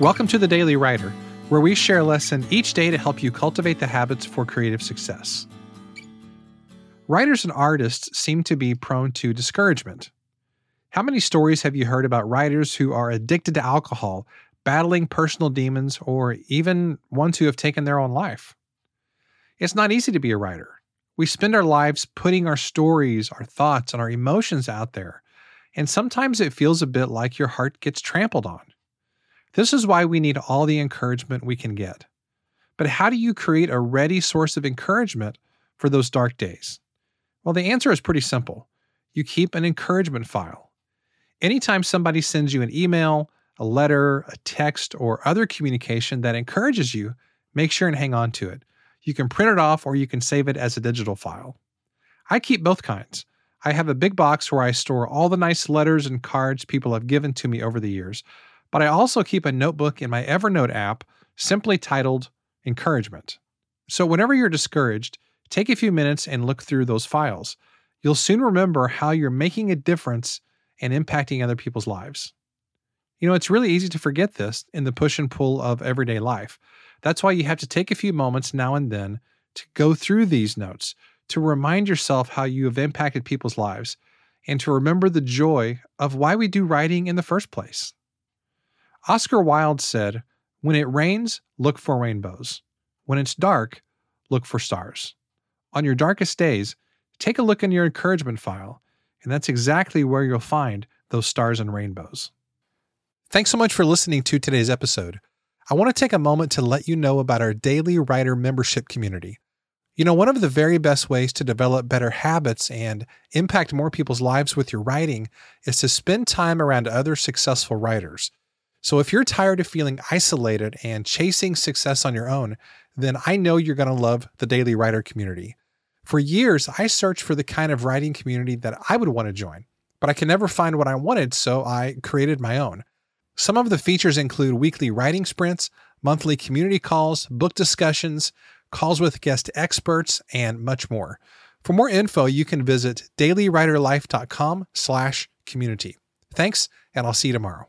Welcome to the Daily Writer, where we share a lesson each day to help you cultivate the habits for creative success. Writers and artists seem to be prone to discouragement. How many stories have you heard about writers who are addicted to alcohol, battling personal demons, or even ones who have taken their own life? It's not easy to be a writer. We spend our lives putting our stories, our thoughts, and our emotions out there, and sometimes it feels a bit like your heart gets trampled on. This is why we need all the encouragement we can get. But how do you create a ready source of encouragement for those dark days? Well, the answer is pretty simple. You keep an encouragement file. Anytime somebody sends you an email, a letter, a text, or other communication that encourages you, make sure and hang on to it. You can print it off or you can save it as a digital file. I keep both kinds. I have a big box where I store all the nice letters and cards people have given to me over the years, but I also keep a notebook in my Evernote app simply titled Encouragement. So whenever you're discouraged, take a few minutes and look through those files. You'll soon remember how you're making a difference and impacting other people's lives. You know, it's really easy to forget this in the push and pull of everyday life. That's why you have to take a few moments now and then to go through these notes, to remind yourself how you have impacted people's lives, and to remember the joy of why we do writing in the first place. Oscar Wilde said, When it rains, look for rainbows. When it's dark, look for stars. On your darkest days, take a look in your encouragement file and that's exactly where you'll find those stars and rainbows. Thanks so much for listening to today's episode. I want to take a moment to let you know about our daily writer membership community. You know, one of the very best ways to develop better habits and impact more people's lives with your writing is to spend time around other successful writers. So if you're tired of feeling isolated and chasing success on your own, then I know you're going to love the Daily Writer community. For years, I searched for the kind of writing community that I would want to join, but I could never find what I wanted, so I created my own. Some of the features include weekly writing sprints, monthly community calls, book discussions, calls with guest experts, and much more. For more info, you can visit dailywriterlife.com slash community. Thanks, and I'll see you tomorrow.